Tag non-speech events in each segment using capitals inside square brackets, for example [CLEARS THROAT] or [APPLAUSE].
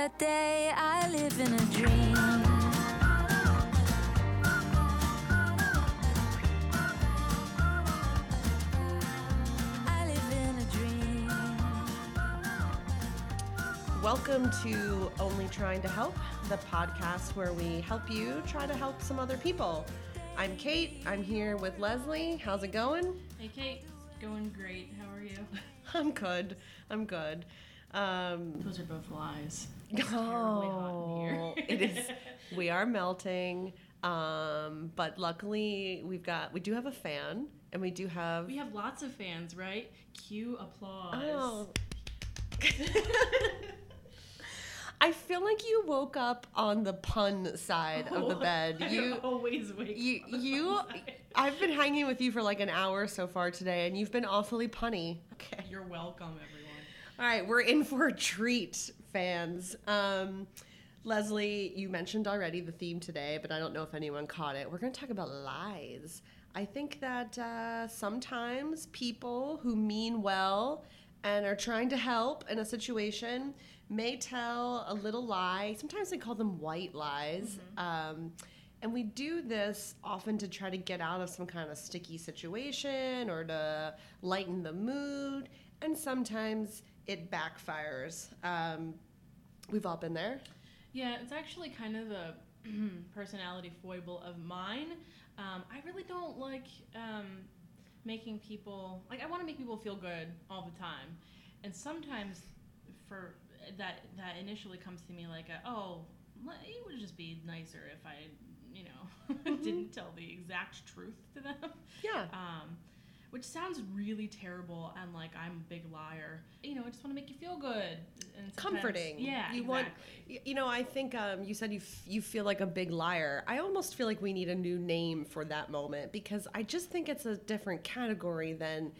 that day I live in a dream. I live in a dream. Welcome to Only Trying to Help, the podcast where we help you try to help some other people. I'm Kate. I'm here with Leslie. How's it going? Hey Kate, it's going great. How are you? [LAUGHS] I'm good. I'm good. Um, Those are both lies. [LAUGHS] It's terribly hot in here. oh, it is. [LAUGHS] We are melting, um, but luckily we've got. We do have a fan, and we do have. We have lots of fans, right? Cue applause. Oh. [LAUGHS] I feel like you woke up on the pun side of the bed. I You always wake you you. I've been hanging with you for like an hour so far today and you've been awfully punny. Okay. You're welcome, everyone. All right, we're in for a treat, fans. Um Leslie, you mentioned already the theme today, but I don't know if anyone caught it. We're going to talk about lies. I think that uh, sometimes people who mean well and are trying to help in a situation may tell a little lie. Sometimes they call them white lies. Um, and we do this often to try to get out of some kind of sticky situation or to lighten the mood. And sometimes it backfires. Um, we've all been there. Yeah, it's actually kind of a [CLEARS THROAT] personality foible of mine. Um, I really don't like um, making people like I want to make people feel good all the time, and sometimes for that that initially comes to me like a, oh it would just be nicer if I you know [LAUGHS] didn't tell the exact truth to them. Yeah. um, which sounds really terrible and like I'm a big liar. You know, I just want to make you feel good and comforting. Yeah, you exactly. want. You know, I think um, you said you f- you feel like a big liar. I almost feel like we need a new name for that moment because I just think it's a different category than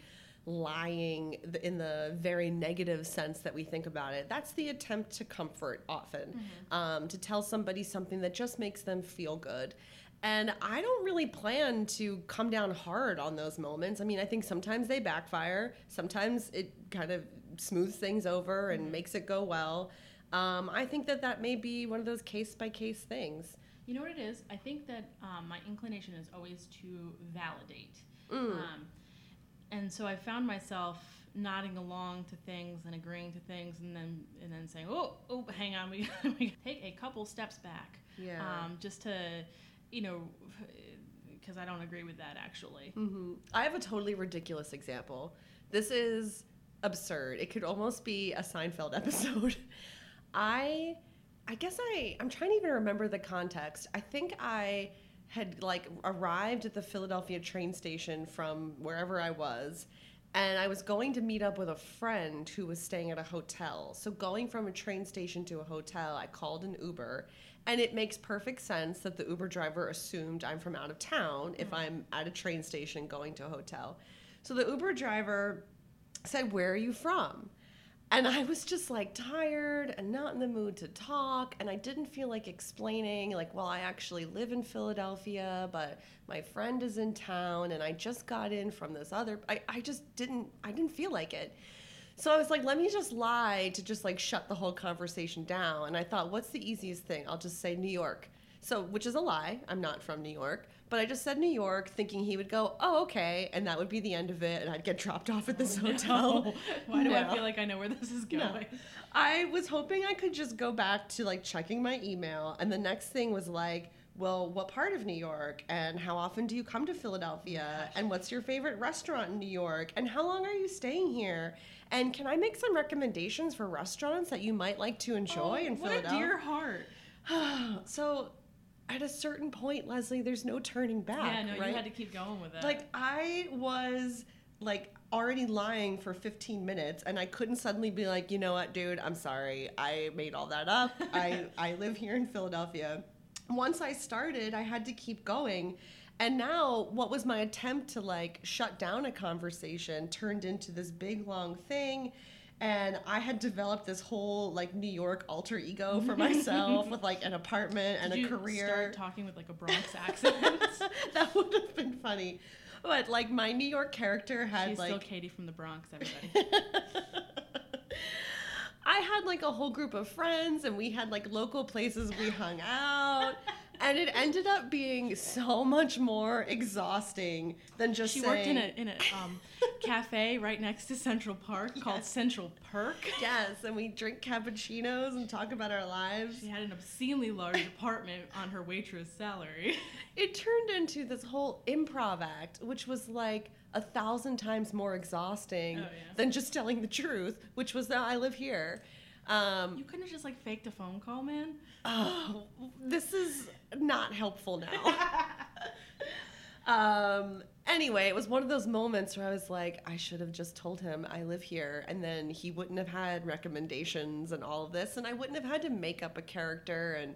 lying in the very negative sense that we think about it. That's the attempt to comfort often, um, to tell somebody something that just makes them feel good. And I don't really plan to come down hard on those moments. I mean, I think sometimes they backfire. Sometimes it kind of smooths things over and makes it go well. Um, I think that that may be one of those case by case things. You know what it is? I think that um, my inclination is always to validate. Mm. Um, and so I found myself nodding along to things and agreeing to things and then and then saying, "Oh, oh, hang on, we, [LAUGHS] we take a couple steps back." Yeah. Um, just to, you know, [SIGHS] because I don't agree with that actually. hmm I have a totally ridiculous example. This is absurd. It could almost be a Seinfeld [LAUGHS] episode. I I guess I I'm trying to even remember the context. I think I had like arrived at the Philadelphia train station from wherever I was and I was going to meet up with a friend who was staying at a hotel. So going from a train station to a hotel, I called an Uber and it makes perfect sense that the Uber driver assumed I'm from out of town if mm. I'm at a train station going to a hotel. So the Uber driver said, Where are you from? And I was just like tired and not in the mood to talk. And I didn't feel like explaining, like, well, I actually live in Philadelphia, but my friend is in town and I just got in from this other. I, I just didn't, I didn't feel like it. So I was like, let me just lie to just like shut the whole conversation down. And I thought, what's the easiest thing? I'll just say New York. So, which is a lie. I'm not from New York. But I just said New York thinking he would go, oh, okay. And that would be the end of it. And I'd get dropped off at this oh, hotel. No. [LAUGHS] Why do I feel like I know where this is going? No. I was hoping I could just go back to like checking my email. And the next thing was like, well, what part of New York? And how often do you come to Philadelphia? And what's your favorite restaurant in New York? And how long are you staying here? And can I make some recommendations for restaurants that you might like to enjoy Oh, in what a Philadelphia? dear heart. [SIGHS] so at a certain point, Leslie, there's no turning back. yeah, no, right? you had to keep going with it. Like I was like already lying for 15 minutes and I couldn't suddenly be like, "You know what, dude? I'm sorry. I made all that up. [LAUGHS] I I live here in Philadelphia." Once I started, I had to keep going. And now what was my attempt to like shut down a conversation turned into this big long thing. And I had developed this whole like New York alter ego for myself [LAUGHS] with like an apartment and Did a you career Start talking with like a Bronx [LAUGHS] accent. [LAUGHS] that would have been funny. But like my New York character had She's like still Katie from the Bronx, everybody. I had like a whole group of friends and we had like local places we hung out. And it ended up being so much more exhausting than just She saying, worked in a in a um, cafe right next to Central Park called Central Perk. Yes, and we drink cappuccinos and talk about our lives. She had an obscenely large apartment on her waitress salary. It turned into this whole improv act, which was like a thousand times more exhausting Oh, yeah. than just telling the truth, which was that I live here. Um, You couldn't have just like faked a phone call, man. oh, this is not helpful now. [LAUGHS] um, anyway, it was one of those moments where I was like, I should have just told him I live here, and then he wouldn't have had recommendations and all of this, and I wouldn't have had to make up a character and.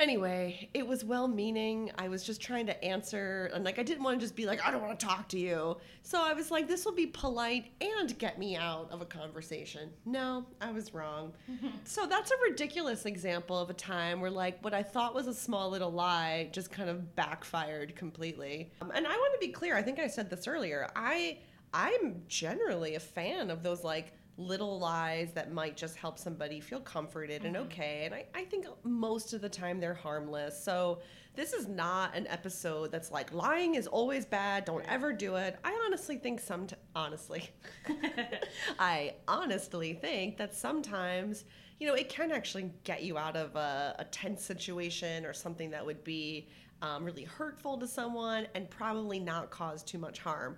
Anyway, it was well meaning. I was just trying to answer, and like, I didn't want to just be like, I don't want to talk to you. So I was like, this will be polite and get me out of a conversation. No, I was wrong. [LAUGHS] so that's a ridiculous example of a time where, like, what I thought was a small little lie just kind of backfired completely. Um, and I want to be clear. I think I said this earlier. I I'm generally a fan of those like little lies that might just help somebody feel comforted and okay. And I, I think most of the time they're harmless. So this is not an episode that's like lying is always bad. Don't ever do it. I honestly think some honestly, [LAUGHS] [LAUGHS] I honestly think that sometimes you know it can actually get you out of a, a tense situation or something that would be um, really hurtful to someone and probably not cause too much harm.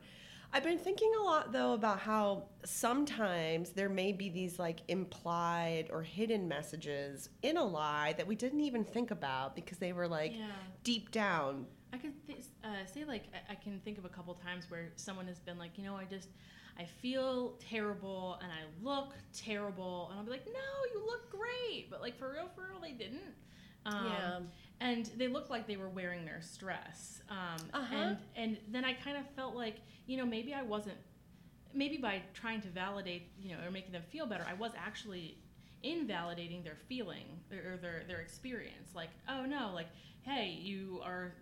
I've been thinking a lot though about how sometimes there may be these like implied or hidden messages in a lie that we didn't even think about because they were like Yeah. deep down. I could th- uh, say like I-, I can think of a couple times where someone has been like, you know, I just I feel terrible and I look terrible, and I'll be like, no, you look great, but like for real, for real, they didn't. Um, and they looked like they were wearing their stress. Um, Uh-huh. And and then I kind of felt like you know maybe I wasn't maybe by trying to validate you know or making them feel better I was actually invalidating their feeling or their their experience. Like oh no like hey you are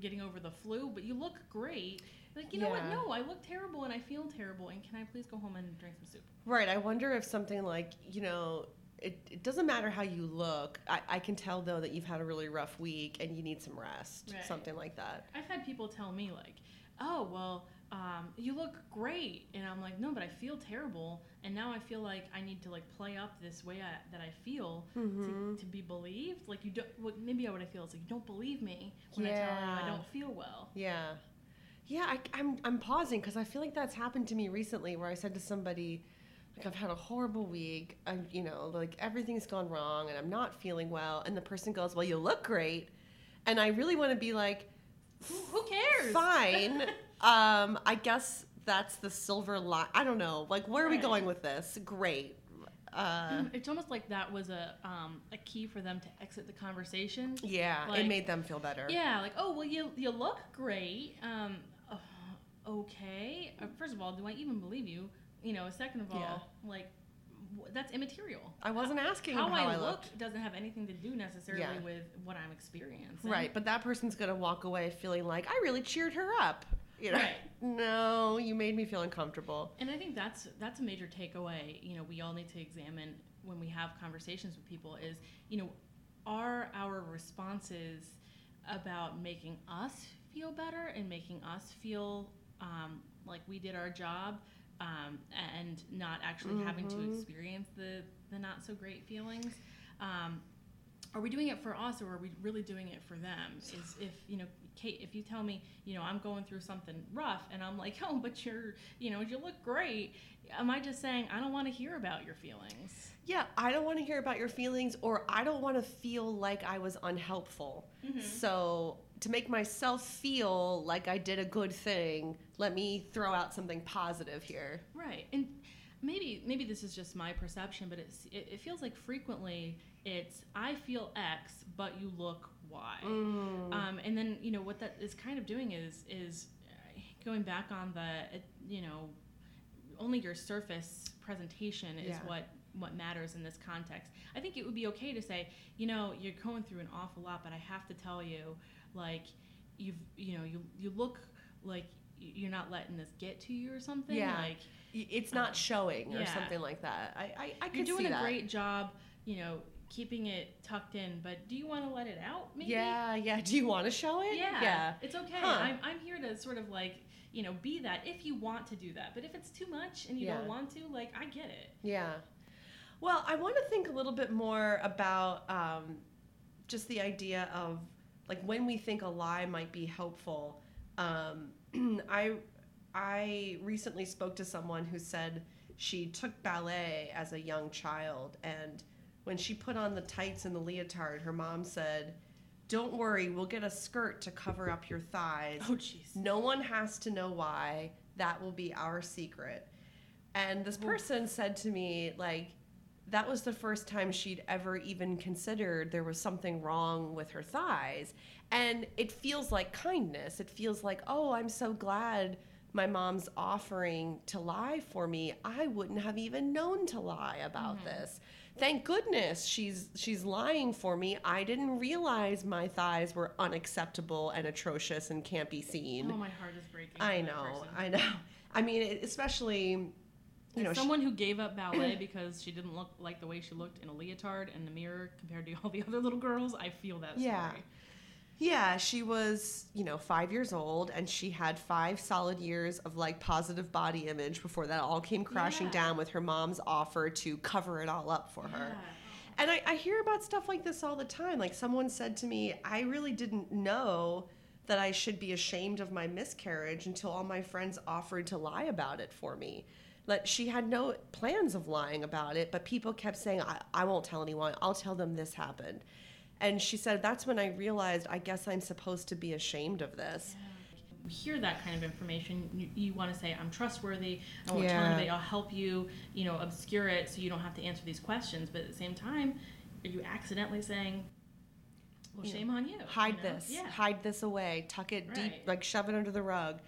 getting over the flu but you look great. Like you know what no I look terrible and I feel terrible and can I please go home and drink some soup. Right. I wonder if something like, you know, it, it doesn't matter how you look. I, I can tell though that you've had a really rough week and you need some rest. Right. Something like that. I've had people tell me like, "Oh, well, um, you look great," and I'm like, "No, but I feel terrible." And now I feel like I need to like play up this way I, that I feel Mm-hmm. to, to be believed. Like you don't. What maybe what I feel is like you don't believe me when I tell you I don't feel well. Yeah. Yeah, I, I'm, I'm pausing because I feel like that's happened to me recently where I said to somebody, like, I've had a horrible week. I'm, you know, like everything's gone wrong and I'm not feeling well. And the person goes, Well, you look great. And I really want to be like, Who, who cares? Fine. [LAUGHS] um, I guess that's the silver line. I don't know. Like, where are we going with this? Great. Uh, it's almost like that was a um, a key for them to exit the conversation. yeah, it made them feel better. Yeah, like oh well, you you look great. Um, uh, okay. Uh, first of all, do I even believe you? You know. Second of all, Yeah. like that's immaterial. I wasn't asking how, how, I, I look doesn't have anything to do necessarily Yeah. with what I'm experiencing. Right, but that person's gonna walk away feeling like I really cheered her up. You know, Right. [LAUGHS] no, you made me feel uncomfortable. And I think that's that's a major takeaway. You know, we all need to examine when we have conversations with people is, you know, are our responses about making us feel better and making us feel um, like we did our job um, and not actually having to Mhm. experience the the not so great feelings. Um, are we doing it for us or are we really doing it for them? Is if you know, Kate, if you tell me, you know, I'm going through something rough and I'm like, [LAUGHS] oh, but you're, you know, you look great. Am I just saying I don't want to hear about your feelings? Yeah, I don't want to hear about your feelings, or I don't want to feel like I was unhelpful. So, to make myself feel like I did a good thing, let me throw out something positive here. Right. And maybe maybe this is just my perception, but it's it, it feels like frequently it's I feel X, but you look Y. Mm. Um, and then you know what that is kind of doing is is uh, going back on the uh, you know only your surface presentation is Yeah. what what matters in this context. I think it would be okay to say, you know, you're going through an awful lot, but I have to tell you, like, you've you know you you look like you're not letting this get to you or something. Yeah. Like It's not Um, showing or yeah. something like that. I I, I could you're doing a that. great job, you know, keeping it tucked in. But do you want to let it out? Maybe. Yeah, yeah. Do you want to show it? Yeah. Yeah. It's okay. Huh. I'm I'm here to sort of like you know be that if you want to do that. But if it's too much and you Yeah. don't want to, like I get it. Yeah. Well, I want to think a little bit more about um, just the idea of like when we think a lie might be helpful. Um, [CLEARS THROAT] I I recently spoke to someone who said she took ballet as a young child, and when she put on the tights and the leotard, her mom said, "Don't worry, we'll get a skirt to cover up your thighs." Oh jeez. No one has to know why. That will be our secret. And this person said to me, like, that was the first time she'd ever even considered there was something wrong with her thighs. And it feels like kindness. It feels like, oh, I'm so glad my mom's offering to lie for me. I wouldn't have even known to lie about mm-hmm. this. Thank goodness she's she's lying for me. I didn't realize my thighs were unacceptable and atrocious and can't be seen. Oh, my heart is breaking. I know. I know. I mean, especially, you As know, she- someone who gave up ballet [CLEARS THROAT] because she didn't look like the way she looked in a leotard in the mirror compared to [LAUGHS] all the other little girls, I feel that Yeah. story. yeah, she was, you know, five years old, and she had five solid years of like positive body image before that all came crashing Yeah. down with her mom's offer to cover it all up for her. And I, I hear about stuff like this all the time. Like someone said to me, I really didn't know that I should be ashamed of my miscarriage until all my friends offered to lie about it for me. Like she had no plans of lying about it, but people kept saying, I, I won't tell anyone. I'll tell them this happened. And she said, that's when I realized, I guess I'm supposed to be ashamed of this. You hear that kind of information, you, you want to say, I'm trustworthy, I won't tell anybody, I'll help you, you know, obscure it so you don't have to answer these questions. But at the same time, are you accidentally saying, well, shame on you? hide you know? this Yeah. hide this away tuck it deep like shove it under the rug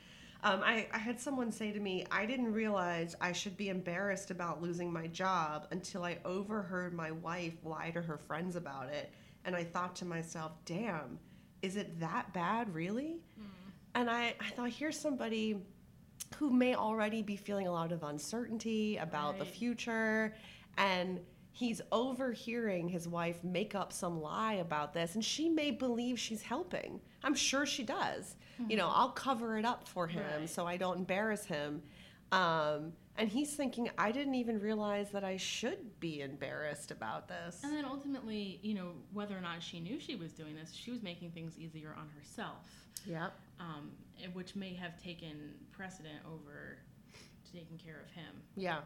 um, I, I had someone say to me i didn't realize i should be embarrassed about losing my job until i overheard my wife lie to her friends about it. And i thought to myself damn is it that bad really? And I, I thought here's somebody who may already be feeling a lot of uncertainty about the future and he's overhearing his wife make up some lie about this and she may believe she's helping i'm sure she does you know i'll cover it up for him Right. so i don't embarrass him um, and he's thinking i didn't even realize that i should be embarrassed about this And then ultimately, you know, whether or not she knew she was doing this, she was making things easier on herself, yep um, which may have taken precedent over taking care of him. Yeah.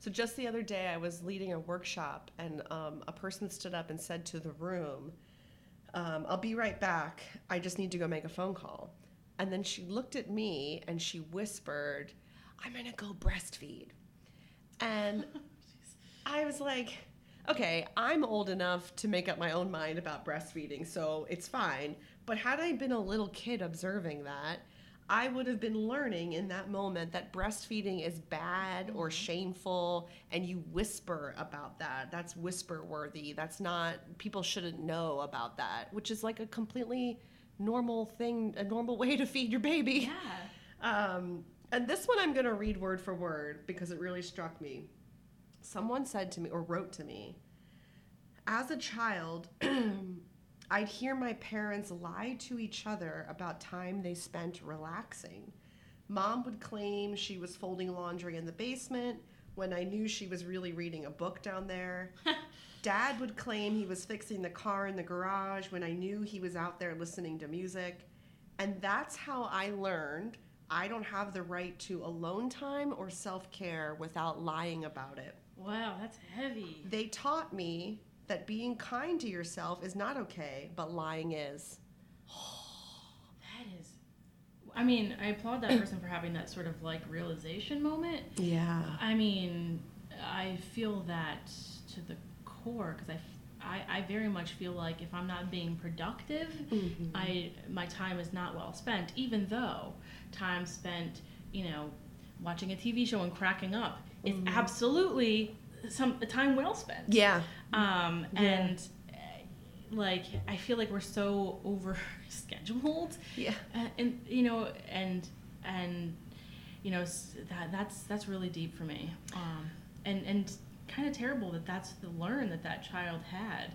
So just the other day, I was leading a workshop, and um, a person stood up and said to the room, um, "I'll be right back. I just need to go make a phone call." And then she looked at me and she whispered, "I'm gonna go breastfeed." And [LAUGHS] I was like, okay, I'm old enough to make up my own mind about breastfeeding, so it's fine. But had I been a little kid observing that, I would have been learning in that moment that breastfeeding is bad or shameful, and you whisper about that. That's whisper worthy. That's not, people shouldn't know about that, which is like a completely normal thing, a normal [LAUGHS] way to feed your baby. Yeah. Um, and this one I'm going to read word for word because it really struck me. Someone said to me, or wrote to me, as a child, [CLEARS THROAT] I'd hear my parents lie to each other about time they spent relaxing. Mom would claim she was folding laundry in the basement when I knew she was really reading a book down there. [LAUGHS] Dad would claim he was fixing the car in the garage when I knew he was out there listening to music. And that's how I learned I don't have the right to alone time or self care without lying about it. Wow, that's heavy. They taught me that being kind to yourself is not okay, but lying is. [SIGHS] That is. I mean, I applaud that person for having that sort of like realization moment. Yeah. I mean, I feel that to the core because I I, I, very much feel like if I'm not being productive, Mm-hmm. I my time is not well spent. Even though time spent, you know, watching a TV show and cracking up is absolutely some time well spent. Yeah. Um, Yeah. and uh, like I feel like we're so over [LAUGHS] scheduled Yeah. uh, and you know and and you know that that's that's really deep for me. Um, and and kind of terrible that that's the learn that that child had.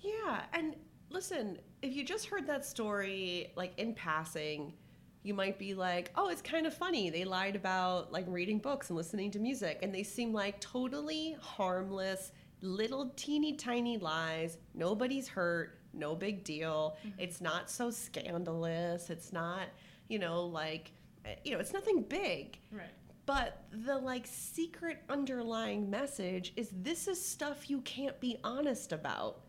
Yeah, and listen, if you just heard that story like in passing, you might be like, "Oh, it's kind of funny. They lied about like reading books and listening to music, and they seem like totally harmless, little teeny tiny lies. Nobody's hurt. No big deal. It's not so scandalous. It's not, you know, like, eh, you know, it's nothing big." Right. But the like secret underlying message is this is stuff you can't be honest about.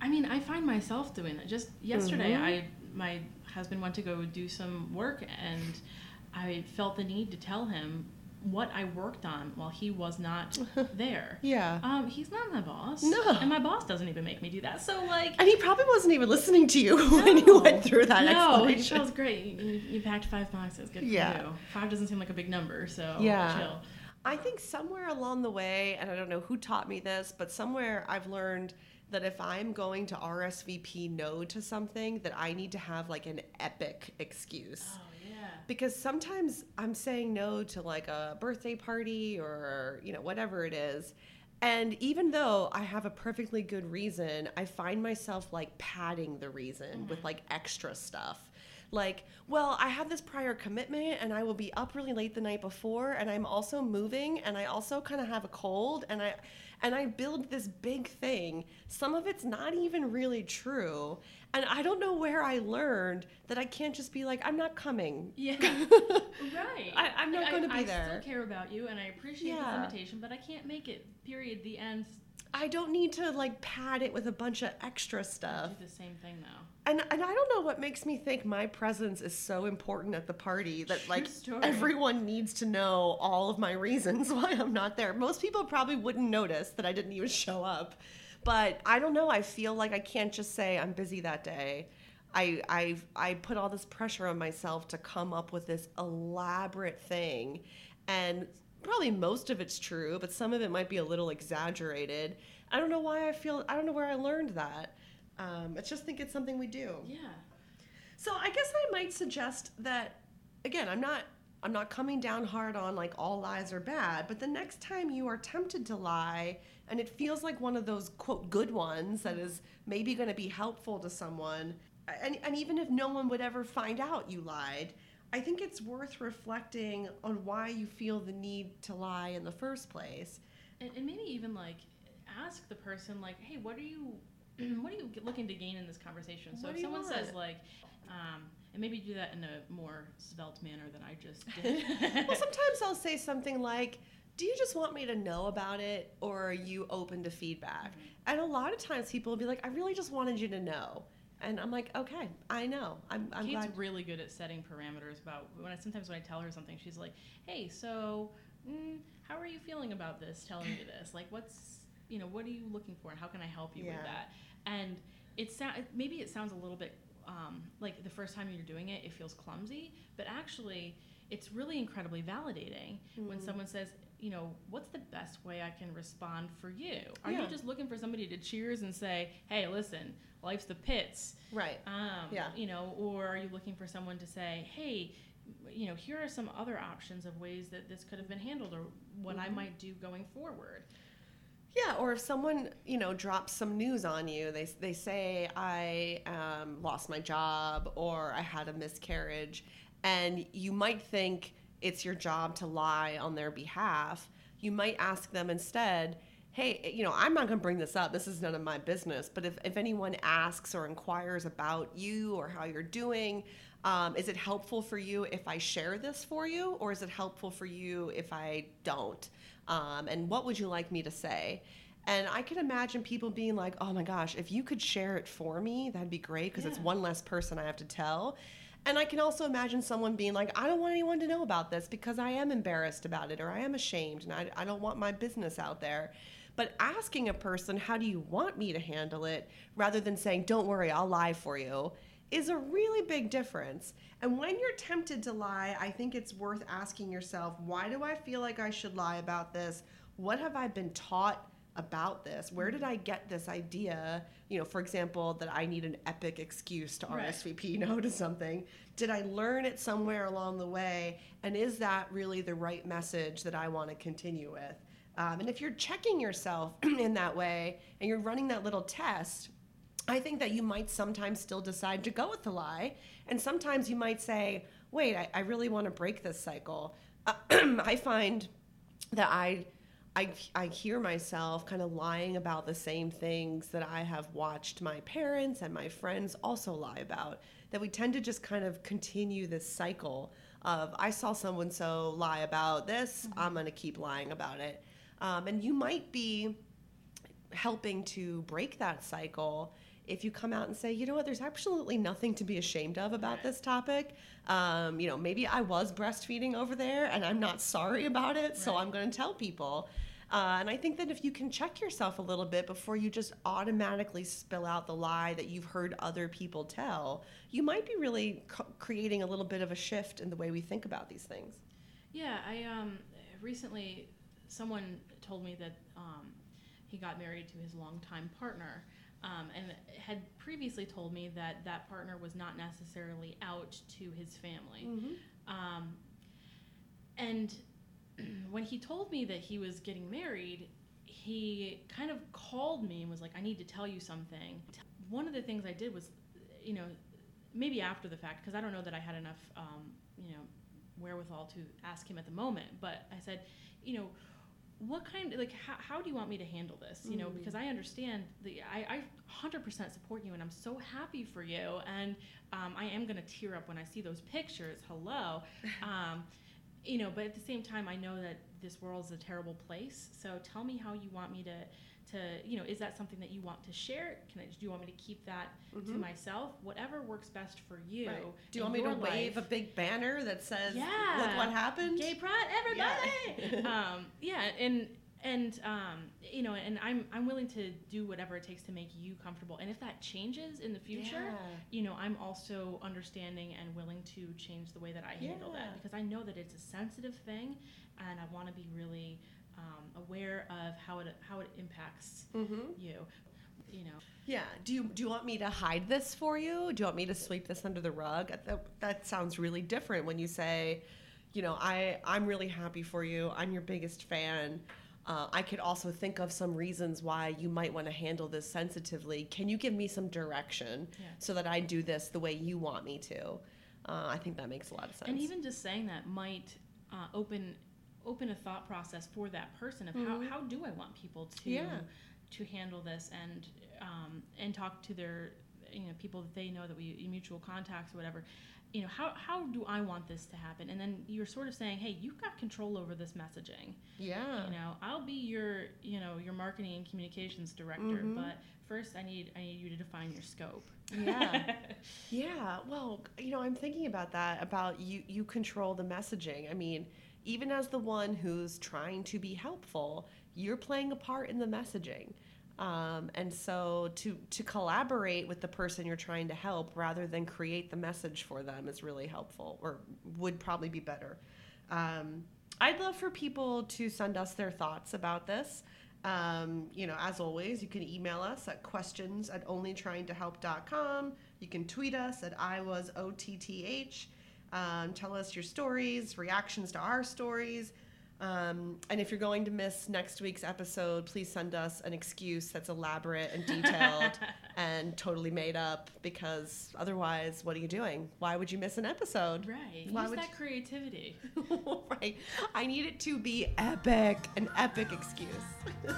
I mean, I find myself doing it. Just yesterday, Mhm. I my husband went to go do some work, and I felt the need to tell him what I worked on while he was not [LAUGHS] there. Yeah. Um, he's not my boss. No. and my boss doesn't even make me do that. So like, And he probably wasn't even listening to you [LAUGHS] when you went through that no, it explanation. feels great. You, you, you packed five boxes. Good Yeah. for you. Five doesn't seem like a big number, so Yeah. chill. I think somewhere along the way, and I don't know who taught me this, but somewhere I've learned that if I'm going to RSVP no to something, that I need to have like an epic excuse. Oh yeah. Because sometimes I'm saying no to like a birthday party or, you know, whatever it is. And even though I have a perfectly good reason, I find myself like padding the reason with mm-hmm. like extra stuff. Like, well, I have this prior commitment and I will be up really late the night before and I'm also moving and I also kind of have a cold and I and I build this big thing. Some of it's not even really true. And I don't know where I learned that I can't just be like, I'm not coming. Yeah. [LAUGHS] right. I- I'm not Like, gonna be I there. I still care about you, and I appreciate Yeah. the invitation, but I can't make it. Period. The end. I don't need to like pad it with a bunch of extra stuff. Do the same thing though. And and I don't know what makes me think my presence is so important at the party that like everyone needs to know all of my reasons [LAUGHS] why I'm not there. Most people probably wouldn't notice that I didn't even show up. But I don't know, I feel like I can't just say I'm busy that day. I I I put all this pressure on myself to come up with this elaborate thing and probably most of it's true, but some of it might be a little exaggerated. I don't know why I feel I don't know where I learned that. Um, I just think it's something we do. Yeah. So I guess I might suggest that again, I'm not I'm not coming down hard on like all lies are bad, but the next time you are tempted to lie and it feels like one of those quote good ones that is maybe going to be helpful to someone and, and even if no one would ever find out you lied, I think it's worth reflecting on why you feel the need to lie in the first place. And, and maybe even like ask the person like, hey, what are you, what are you looking to gain in this conversation? So What if someone says like, um, and maybe do that in a more svelte manner than I just did. [LAUGHS] well, [LAUGHS] sometimes I'll say something like, Do you just want me to know about it or are you open to feedback? And a lot of times people will be like, I really just wanted you to know. And I'm like, Okay, I know. I'm, I'm Kate's glad. really good at setting parameters about when I sometimes when I tell her something, she's like, "Hey, so mm, how are you feeling about this? Telling me this, like, what's you know, what are you looking for, and how can I help you Yeah. with that?" And it sounds maybe it sounds a little bit um, like the first time you're doing it, it feels clumsy, but actually, it's really incredibly validating when Mm. someone says. You know, what's the best way I can respond for you? Are Yeah. you just looking for somebody to cheers and say, "Hey, listen, life's the pits. Right. Um, Yeah. You know, or are you looking for someone to say, hey, you know, here are some other options of ways that this could have been handled or what I Mhm. might do going forward? Yeah, or if someone you know drops some news on you, they they say I um, lost my job or I had a miscarriage, and you might think it's your job to lie on their behalf. You might ask them instead, "Hey, you know, I'm not going to bring this up. This is none of my business. But if if anyone asks or inquires about you or how you're doing." Um, is it helpful for you if I share this for you, or is it helpful for you if I don't? Um, and what would you like me to say? And I can imagine people being like, oh my gosh, if you could share it for me, that'd be great because it's one less person I have to tell. And I can also imagine someone being like, I don't want anyone to know about this because I am embarrassed about it or I am ashamed and I, I don't want my business out there. But asking a person, how do you want me to handle it, rather than saying, don't worry, I'll lie for you, is a really big difference. And when you're tempted to lie, I think it's worth asking yourself, why do I feel like I should lie about this? What have I been taught about this? Where did I get this idea? You know, for example, that I need an epic excuse to Right. RSVP no to something. Did I learn it somewhere along the way? And is that really the right message that I want to continue with? Um, and if you're checking yourself [CLEARS THROAT] in that way and you're running that little test, I think that you might sometimes still decide to go with the lie. And sometimes you might say, wait, I, I really want to break this cycle. [CLEARS THROAT] I find that I, I, I hear myself kind of lying about the same things that I have watched my parents and my friends also lie about. That we tend to just kind of continue this cycle of I saw someone so lie about this, I'm going to keep lying about it. Um, and you might be helping to break that cycle if you come out and say, you know what, there's absolutely nothing to be ashamed of about this topic. Um, you know, maybe I was breastfeeding over there and I'm not sorry about it, so I'm going to tell people. Uh, and I think that if you can check yourself a little bit before you just automatically spill out the lie that you've heard other people tell, you might be really co- creating a little bit of a shift in the way we think about these things. Yeah, I um recently someone told me that um, he got married to his longtime partner, um, and had previously told me that that partner was not necessarily out to his family. Um, and [CLEARS THROAT] when he told me that he was getting married, he kind of called me and was like, "I need to tell you something." One of the things I did was, you know, maybe after the fact, because I don't know that I had enough, um, you know, wherewithal to ask him at the moment. But I said, you know, what kind like how, how do you want me to handle this you know? Mm. because i understand the i, I 100% support you and i'm so happy for you and um, i am going to tear up when i see those pictures. Hello. [LAUGHS] Um, you know but at the same time i know that this world is a terrible place so tell me how you want me to to you know is that something that you want to share can I, do you want me to keep that to Mhm. myself whatever works best for you Right. Do you want me to your wave a big banner that says, "Look what happened"? Gay pride, everybody. Yeah. [LAUGHS] um, yeah, and and um, you know, and I'm I'm willing to do whatever it takes to make you comfortable. And if that changes in the future, Yeah. you know, I'm also understanding and willing to change the way that I handle Yeah. that because I know that it's a sensitive thing, and I want to be really um, aware of how it how it impacts Mm-hmm. you. You know, Yeah. Do you do you want me to hide this for you? Do you want me to sweep this under the rug? That, that sounds really different when you say, you know, I I'm really happy for you. I'm your biggest fan. Uh, I could also think of some reasons why you might want to handle this sensitively. Can you give me some direction Yeah. so that I do this the way you want me to? Uh, I think that makes a lot of sense. And even just saying that might uh, open open a thought process for that person of how, Mhm. how do I want people to Yeah. to handle this and um, and talk to their you know people that they know that we mutual contacts or whatever. You know how how do I want this to happen? And then you're sort of saying, hey, you've got control over this messaging. yeah. You know, I'll be your you know your marketing and communications director, Mhm. but first I need I need you to define your scope. Yeah. [LAUGHS] Yeah, well, you know, I'm thinking about that about you you control the messaging. I mean, even as the one who's trying to be helpful, you're playing a part in the messaging. Um, and so to to collaborate with the person you're trying to help rather than create the message for them is really helpful or would probably be better. Um, I'd love for people to send us their thoughts about this. Um, you know, as always, you can email us at questions at onlytryingtohelp.com. You can tweet us at I was OTTH. Um, tell us your stories, reactions to our stories. Um, and if you're going to miss next week's episode, please send us an excuse that's elaborate and detailed [LAUGHS] and totally made up because otherwise, what are you doing? Why would you miss an episode? Right. Why Use would that creativity. [LAUGHS] right. I need it to be epic, an epic excuse. [LAUGHS]